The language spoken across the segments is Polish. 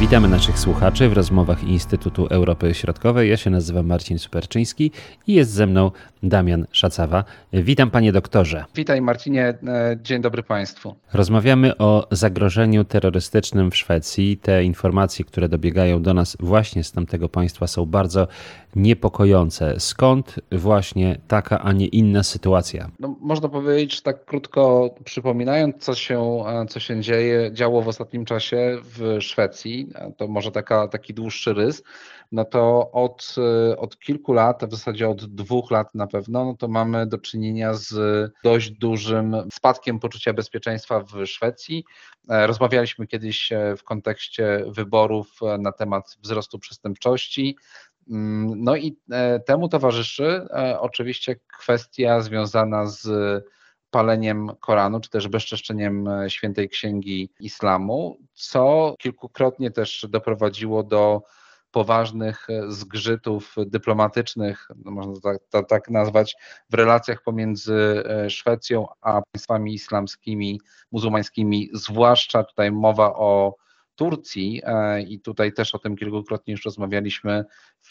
Witamy naszych słuchaczy w rozmowach Instytutu Europy Środkowej. Ja się nazywam Marcin Superczyński i jest ze mną Damian Szacawa. Witam panie doktorze. Witaj Marcinie, e, dzień dobry państwu. Rozmawiamy o zagrożeniu terrorystycznym w Szwecji. Te informacje, które dobiegają do nas właśnie z tamtego państwa są bardzo niepokojące. Skąd właśnie taka, a nie inna sytuacja? No, można powiedzieć, że tak krótko przypominając, co się, e, co się dzieje, działo w ostatnim czasie w Szwecji, to może taka, taki dłuższy rys, no to od, e, od kilku lat, w zasadzie od dwóch lat na pewno, no to mamy do czynienia z dość dużym spadkiem poczucia bezpieczeństwa w Szwecji. Rozmawialiśmy kiedyś w kontekście wyborów na temat wzrostu przestępczości. Mm, no i e, temu towarzyszy e, oczywiście kwestia związana z paleniem Koranu, czy też bezczeszczeniem e, świętej księgi islamu, co kilkukrotnie też doprowadziło do poważnych zgrzytów dyplomatycznych, no można tak, to tak nazwać, w relacjach pomiędzy Szwecją a państwami islamskimi, muzułmańskimi, zwłaszcza tutaj mowa o Turcji e, i tutaj też o tym kilkukrotnie już rozmawialiśmy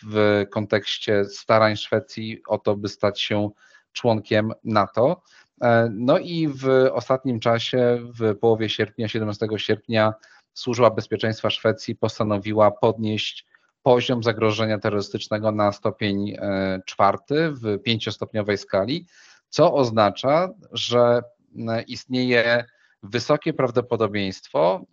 w kontekście starań Szwecji o to, by stać się członkiem NATO. E, no i w ostatnim czasie, w połowie sierpnia, 17 sierpnia, Służba Bezpieczeństwa Szwecji postanowiła podnieść poziom zagrożenia terrorystycznego na stopień e, czwarty w pięciostopniowej skali, co oznacza, że istnieje wysokie prawdopodobieństwo,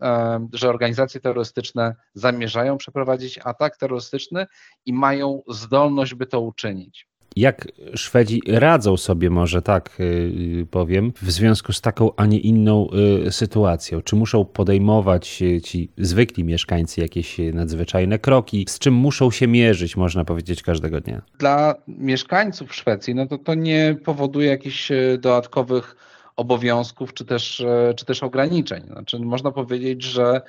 że organizacje terrorystyczne zamierzają przeprowadzić atak terrorystyczny i mają zdolność, by to uczynić. Jak Szwedzi radzą sobie, może tak y, powiem, w związku z taką, a nie inną y, sytuacją? Czy muszą podejmować y, ci zwykli mieszkańcy jakieś nadzwyczajne kroki? Z czym muszą się mierzyć, można powiedzieć, każdego dnia? Dla mieszkańców Szwecji, no to to nie powoduje jakichś dodatkowych obowiązków czy też, czy też ograniczeń. Znaczy, można powiedzieć, że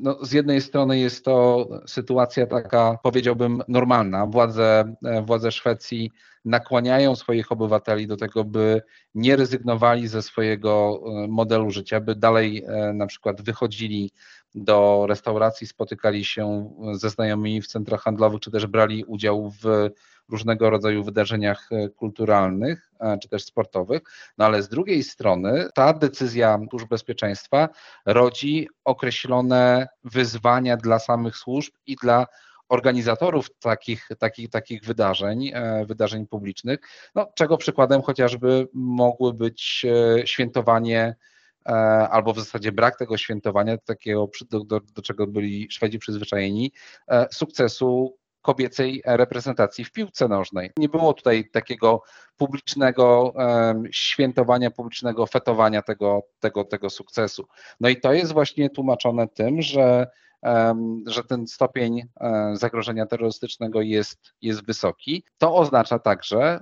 no, z jednej strony jest to sytuacja taka, powiedziałbym, normalna. Władze, e, władze Szwecji nakłaniają swoich obywateli do tego, by nie rezygnowali ze swojego modelu życia, by dalej na przykład wychodzili do restauracji, spotykali się ze znajomymi w centrach handlowych, czy też brali udział w różnego rodzaju wydarzeniach e, kulturalnych e, czy też sportowych. No ale z drugiej strony ta decyzja służb bezpieczeństwa rodzi określone wyzwania dla samych służb i dla organizatorów takich, takich, takich wydarzeń, e, wydarzeń publicznych, no, czego przykładem chociażby mogły być świętowanie albo w zasadzie brak tego świętowania, takiego, do, do, do czego byli Szwedzi przyzwyczajeni, sukcesu kobiecej reprezentacji w piłce nożnej. Nie było tutaj takiego publicznego świętowania, publicznego fetowania tego, tego, tego sukcesu. No i to jest właśnie tłumaczone tym, że że ten stopień e, zagrożenia terrorystycznego jest, jest wysoki. To oznacza także,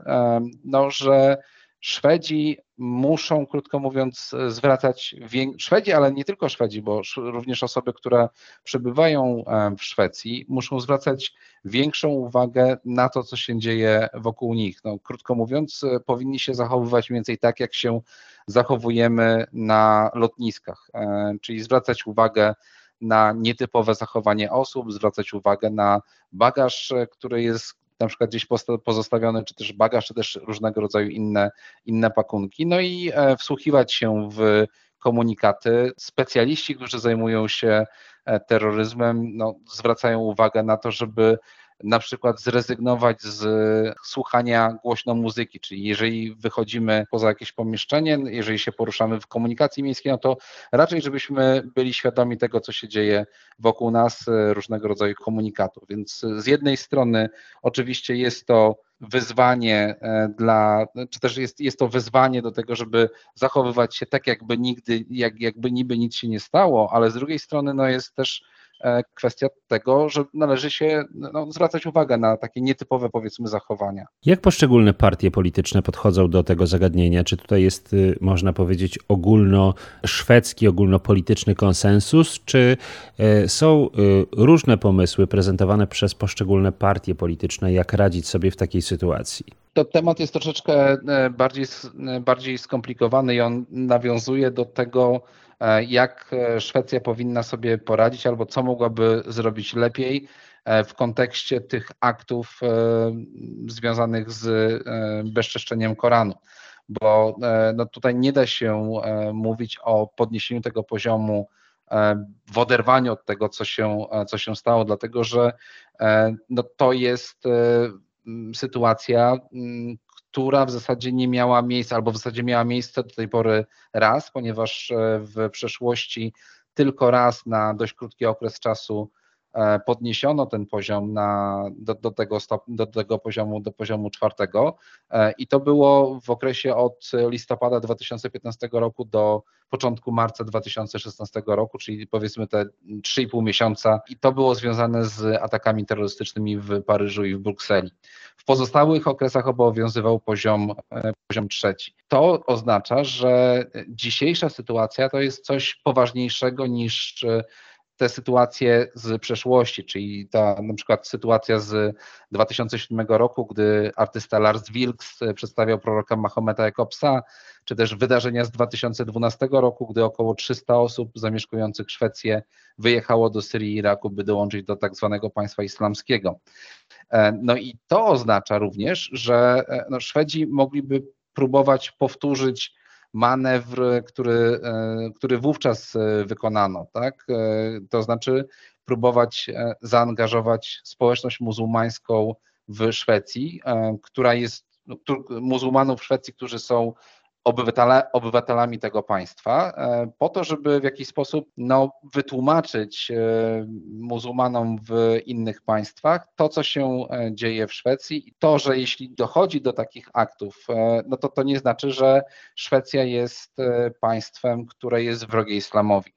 no, że Szwedzi muszą, krótko mówiąc, zwracać, Szwedzi, ale nie tylko Szwedzi, bo również osoby, które przebywają e, w Szwecji, muszą zwracać większą uwagę na to, co się dzieje wokół nich. No, krótko mówiąc, e, powinni się zachowywać mniej więcej tak, jak się zachowujemy na lotniskach, e, czyli zwracać uwagę na nietypowe zachowanie osób, zwracać uwagę na bagaż, który jest na przykład gdzieś pozostawiony, czy też bagaż, czy też różnego rodzaju inne, inne pakunki. No i e, wsłuchiwać się w komunikaty. Specjaliści, którzy zajmują się e, terroryzmem, no, zwracają uwagę na to, żeby na przykład zrezygnować z słuchania głośno muzyki, czyli jeżeli wychodzimy poza jakieś pomieszczenie, jeżeli się poruszamy w komunikacji miejskiej, no to raczej żebyśmy byli świadomi tego, co się dzieje wokół nas, e, różnego rodzaju komunikatów. Więc z jednej strony oczywiście jest to wyzwanie e, dla, czy też jest, jest to wyzwanie do tego, żeby zachowywać się tak, jakby nigdy, jak, jakby niby nic się nie stało, ale z drugiej strony no jest też E, kwestia tego, że należy się no, zwracać uwagę na takie nietypowe, powiedzmy, zachowania. Jak poszczególne partie polityczne podchodzą do tego zagadnienia? Czy tutaj jest, y, można powiedzieć, ogólnoszwedzki, ogólnopolityczny konsensus, czy e, są y, różne pomysły prezentowane przez poszczególne partie polityczne, jak radzić sobie w takiej sytuacji? To temat jest troszeczkę bardziej, bardziej skomplikowany i on nawiązuje do tego, jak Szwecja powinna sobie poradzić albo co mogłaby zrobić lepiej w kontekście tych aktów związanych z bezczeszczeniem Koranu. Bo e, no tutaj nie da się e, mówić o podniesieniu tego poziomu e, w oderwaniu od tego, co się, co się stało, dlatego że no to jest sytuacja, która w zasadzie nie miała miejsca, albo w zasadzie miała miejsce do tej pory raz, ponieważ w przeszłości tylko raz na dość krótki okres czasu E, podniesiono ten poziom na, do, do, tego stop, do tego poziomu, do poziomu czwartego e, i to było w okresie od listopada 2015 roku do początku marca 2016 roku, czyli powiedzmy te 3,5 miesiąca i to było związane z atakami terrorystycznymi w Paryżu i w Brukseli. W pozostałych okresach obowiązywał poziom, e, poziom trzeci. To oznacza, że dzisiejsza sytuacja to jest coś poważniejszego niż te sytuacje z przeszłości, czyli ta na przykład sytuacja z 2007 roku, gdy artysta Lars Vilks przedstawiał proroka Mahometa jako psa, czy też wydarzenia z 2012 roku, gdy około 300 osób zamieszkujących Szwecję wyjechało do Syrii i Iraku, by dołączyć do tak zwanego państwa islamskiego. E, no i to oznacza również, że e, no, Szwedzi mogliby próbować powtórzyć manewr, który, e, który wówczas e, wykonano, tak? E, to znaczy próbować zaangażować społeczność muzułmańską w Szwecji, która jest no, muzułmanów w Szwecji, którzy są obywatele, obywatelami tego państwa, e, po to, żeby w jakiś sposób no, wytłumaczyć e, muzułmanom w innych państwach to, co się e, dzieje w Szwecji i to, że jeśli dochodzi do takich aktów, no to to nie znaczy, że Szwecja jest państwem, które jest wrogie islamowi.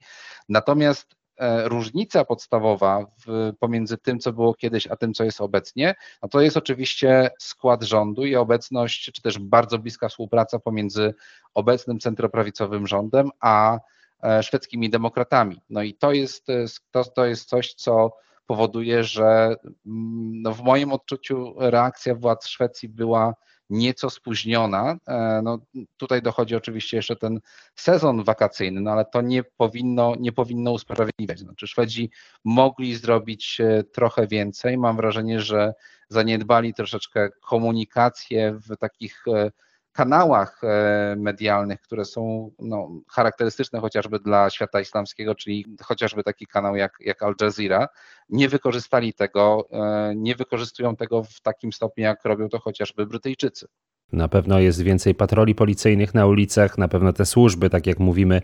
Natomiast różnica podstawowa w, pomiędzy tym, co było kiedyś, a tym, co jest obecnie, no to jest oczywiście skład rządu i obecność, czy też bardzo bliska współpraca pomiędzy obecnym centroprawicowym rządem, a e, szwedzkimi demokratami. No i to jest, e, to, to jest coś, co powoduje, że mm, no w moim odczuciu reakcja władz Szwecji była nieco spóźniona. E, no, tutaj dochodzi oczywiście jeszcze ten sezon wakacyjny, no ale to nie powinno, nie powinno usprawiedliwiać. Znaczy Szwedzi mogli zrobić e, trochę więcej. Mam wrażenie, że zaniedbali troszeczkę komunikację w takich e, kanałach e, medialnych, które są no, charakterystyczne chociażby dla świata islamskiego, czyli chociażby taki kanał jak, jak Al Jazeera, nie wykorzystali tego, e, nie wykorzystują tego w takim stopniu, jak robią to chociażby Brytyjczycy. Na pewno jest więcej patroli policyjnych na ulicach, na pewno te służby, tak jak mówimy,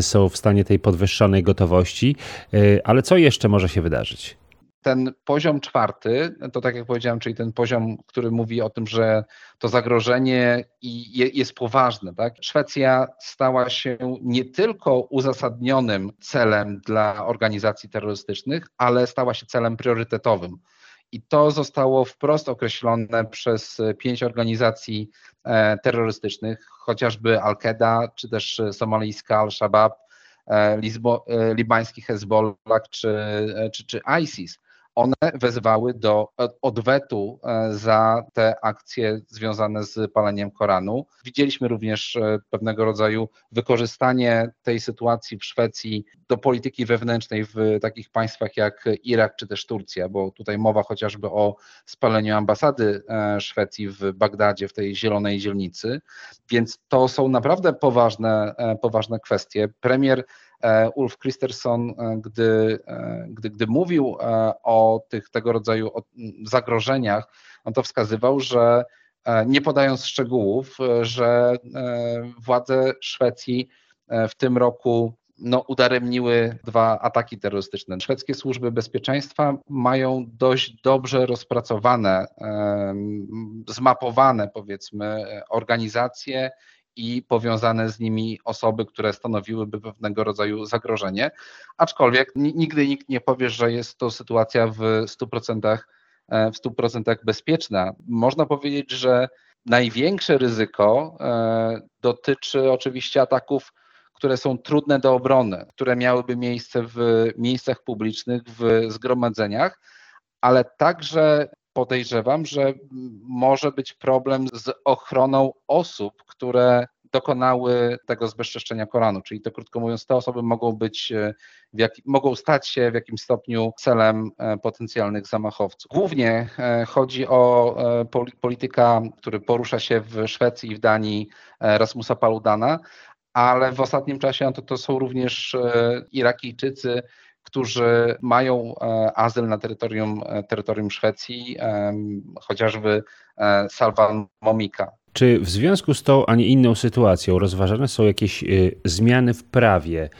są w stanie tej podwyższonej gotowości. E, ale co jeszcze może się wydarzyć? Ten poziom czwarty, to tak jak powiedziałem, czyli ten poziom, który mówi o tym, że to zagrożenie jest poważne. Tak? Szwecja stała się nie tylko uzasadnionym celem dla organizacji terrorystycznych, ale stała się celem priorytetowym. I to zostało wprost określone przez pięć organizacji e, terrorystycznych, chociażby Al-Qaeda, czy też somalijska Al-Shabaab, e, e, libański Hezbollah czy, czy, czy ISIS one wezwały do odwetu e, za te akcje związane z paleniem Koranu. Widzieliśmy również e, pewnego rodzaju wykorzystanie tej sytuacji w Szwecji do polityki wewnętrznej w takich państwach jak Irak czy też Turcja, bo tutaj mowa chociażby o spaleniu ambasady e, Szwecji w Bagdadzie, w tej zielonej dzielnicy. Więc to są naprawdę poważne, poważne kwestie. Premier Ulf Christensen, e, gdy, e, gdy, gdy mówił o tych tego rodzaju zagrożeniach, on to wskazywał, że nie podając szczegółów, że władze Szwecji w tym roku no, udaremniły dwa ataki terrorystyczne. Szwedzkie służby bezpieczeństwa mają dość dobrze rozpracowane, zmapowane powiedzmy organizacje i powiązane z nimi osoby, które stanowiłyby pewnego rodzaju zagrożenie. Aczkolwiek nigdy nikt nie powie, że jest to sytuacja w 100%, e, w 100% bezpieczna. Można powiedzieć, że największe ryzyko e, dotyczy oczywiście ataków które są trudne do obrony, które miałyby miejsce w miejscach publicznych, w zgromadzeniach, ale także podejrzewam, że może być problem z ochroną osób, które dokonały tego zbezczeszczenia Koranu. Czyli to krótko mówiąc, te osoby mogą być, jak, mogą stać się w jakimś stopniu celem potencjalnych zamachowców. Głównie chodzi o polityka, który porusza się w Szwecji i w Danii Rasmusa Paludana, ale w ostatnim czasie to, to są również Irakijczycy, którzy mają e, azyl na terytorium, e, terytorium Szwecji, chociażby e, Salvan Momika. Czy w związku z tą, a nie inną sytuacją rozważane są jakieś zmiany w prawie?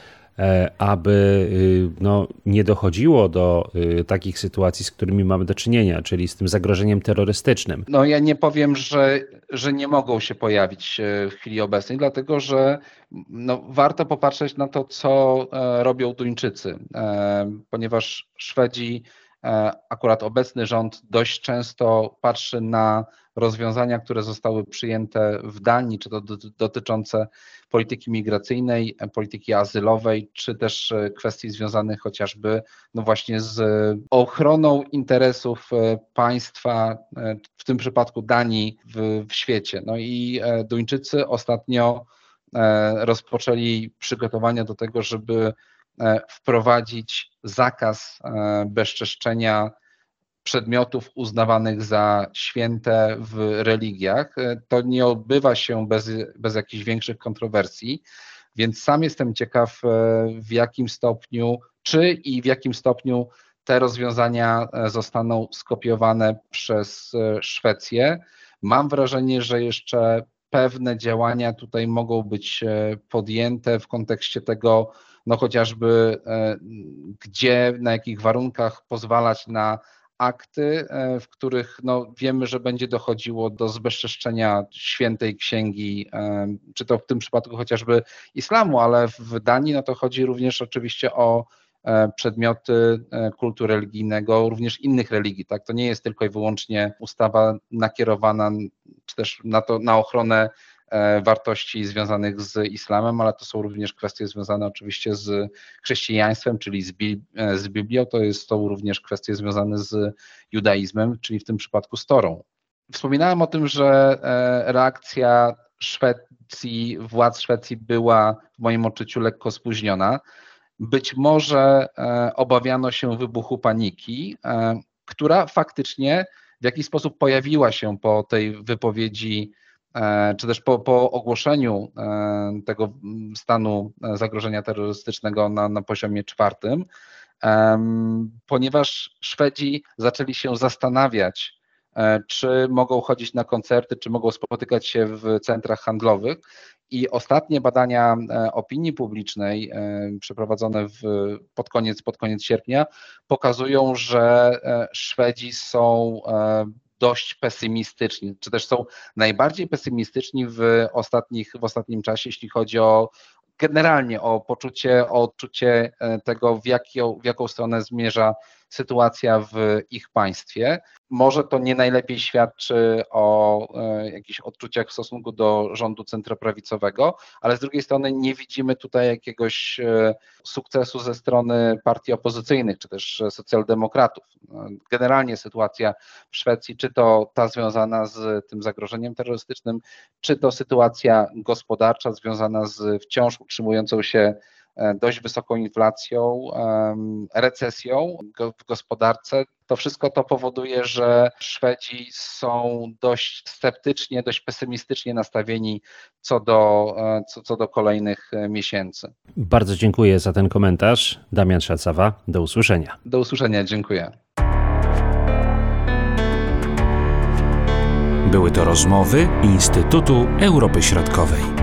E, aby y, no, nie dochodziło do y, takich sytuacji, z którymi mamy do czynienia, czyli z tym zagrożeniem terrorystycznym. No ja nie powiem, że, że nie mogą się pojawić e, w chwili obecnej, dlatego że no, warto popatrzeć na to, co e, robią Duńczycy, ponieważ Szwedzi, akurat obecny rząd dość często patrzy na rozwiązania, które zostały przyjęte w Danii, czy to dotyczące polityki migracyjnej, polityki azylowej, czy też e, kwestii związanych chociażby no właśnie z ochroną interesów e, państwa, e, w tym przypadku Danii w, w świecie. No i Duńczycy ostatnio rozpoczęli przygotowania do tego, żeby wprowadzić zakaz bezczeszczenia przedmiotów uznawanych za święte w religiach. To nie odbywa się bez, bez jakichś większych kontrowersji, więc sam jestem ciekaw, e, w jakim stopniu, czy i w jakim stopniu te rozwiązania e, zostaną skopiowane przez e, Szwecję. Mam wrażenie, że jeszcze pewne działania tutaj mogą być podjęte w kontekście tego, no chociażby gdzie, na jakich warunkach pozwalać na akty, e, w których no, wiemy, że będzie dochodziło do zbezczeszczenia świętej księgi, e, czy to w tym przypadku chociażby islamu, ale w Danii no to chodzi również oczywiście o e, przedmioty kultu religijnego, również innych religii. Tak? To nie jest tylko i wyłącznie ustawa nakierowana czy też na, to, na ochronę E, wartości związanych z islamem, ale to są również kwestie związane oczywiście z chrześcijaństwem, czyli z, e, Biblią, to jest, są również kwestie związane z judaizmem, czyli w tym przypadku z Torą. Wspominałem o tym, że e, reakcja Szwecji, władz Szwecji była w moim odczuciu lekko spóźniona. Być może obawiano się wybuchu paniki, która faktycznie w jakiś sposób pojawiła się po tej wypowiedzi E, czy też po, po ogłoszeniu e, tego stanu zagrożenia terrorystycznego na, na poziomie czwartym, ponieważ Szwedzi zaczęli się zastanawiać, e, czy mogą chodzić na koncerty, czy mogą spotykać się w centrach handlowych. I ostatnie badania opinii publicznej przeprowadzone w, pod, koniec, pod koniec sierpnia pokazują, że Szwedzi są dość pesymistyczni, czy też są najbardziej pesymistyczni w, ostatnich, w ostatnim czasie, jeśli chodzi o generalnie o poczucie, o odczucie e, tego, w, jaką, w jaką stronę zmierza sytuacja w ich państwie. Może to nie najlepiej świadczy o e, jakichś odczuciach w stosunku do rządu centroprawicowego, ale z drugiej strony nie widzimy tutaj jakiegoś e, sukcesu ze strony partii opozycyjnych, czy też socjaldemokratów. Generalnie sytuacja w Szwecji, czy to ta związana z tym zagrożeniem terrorystycznym, czy to sytuacja gospodarcza związana z wciąż utrzymującą się E, dość wysoką inflacją, recesją w gospodarce. To wszystko to powoduje, że Szwedzi są dość sceptycznie, dość pesymistycznie nastawieni co do, e, co, co do kolejnych e, miesięcy. Bardzo dziękuję za ten komentarz. Damian Szacawa, do usłyszenia. Do usłyszenia, dziękuję. Były to rozmowy Instytutu Europy Środkowej.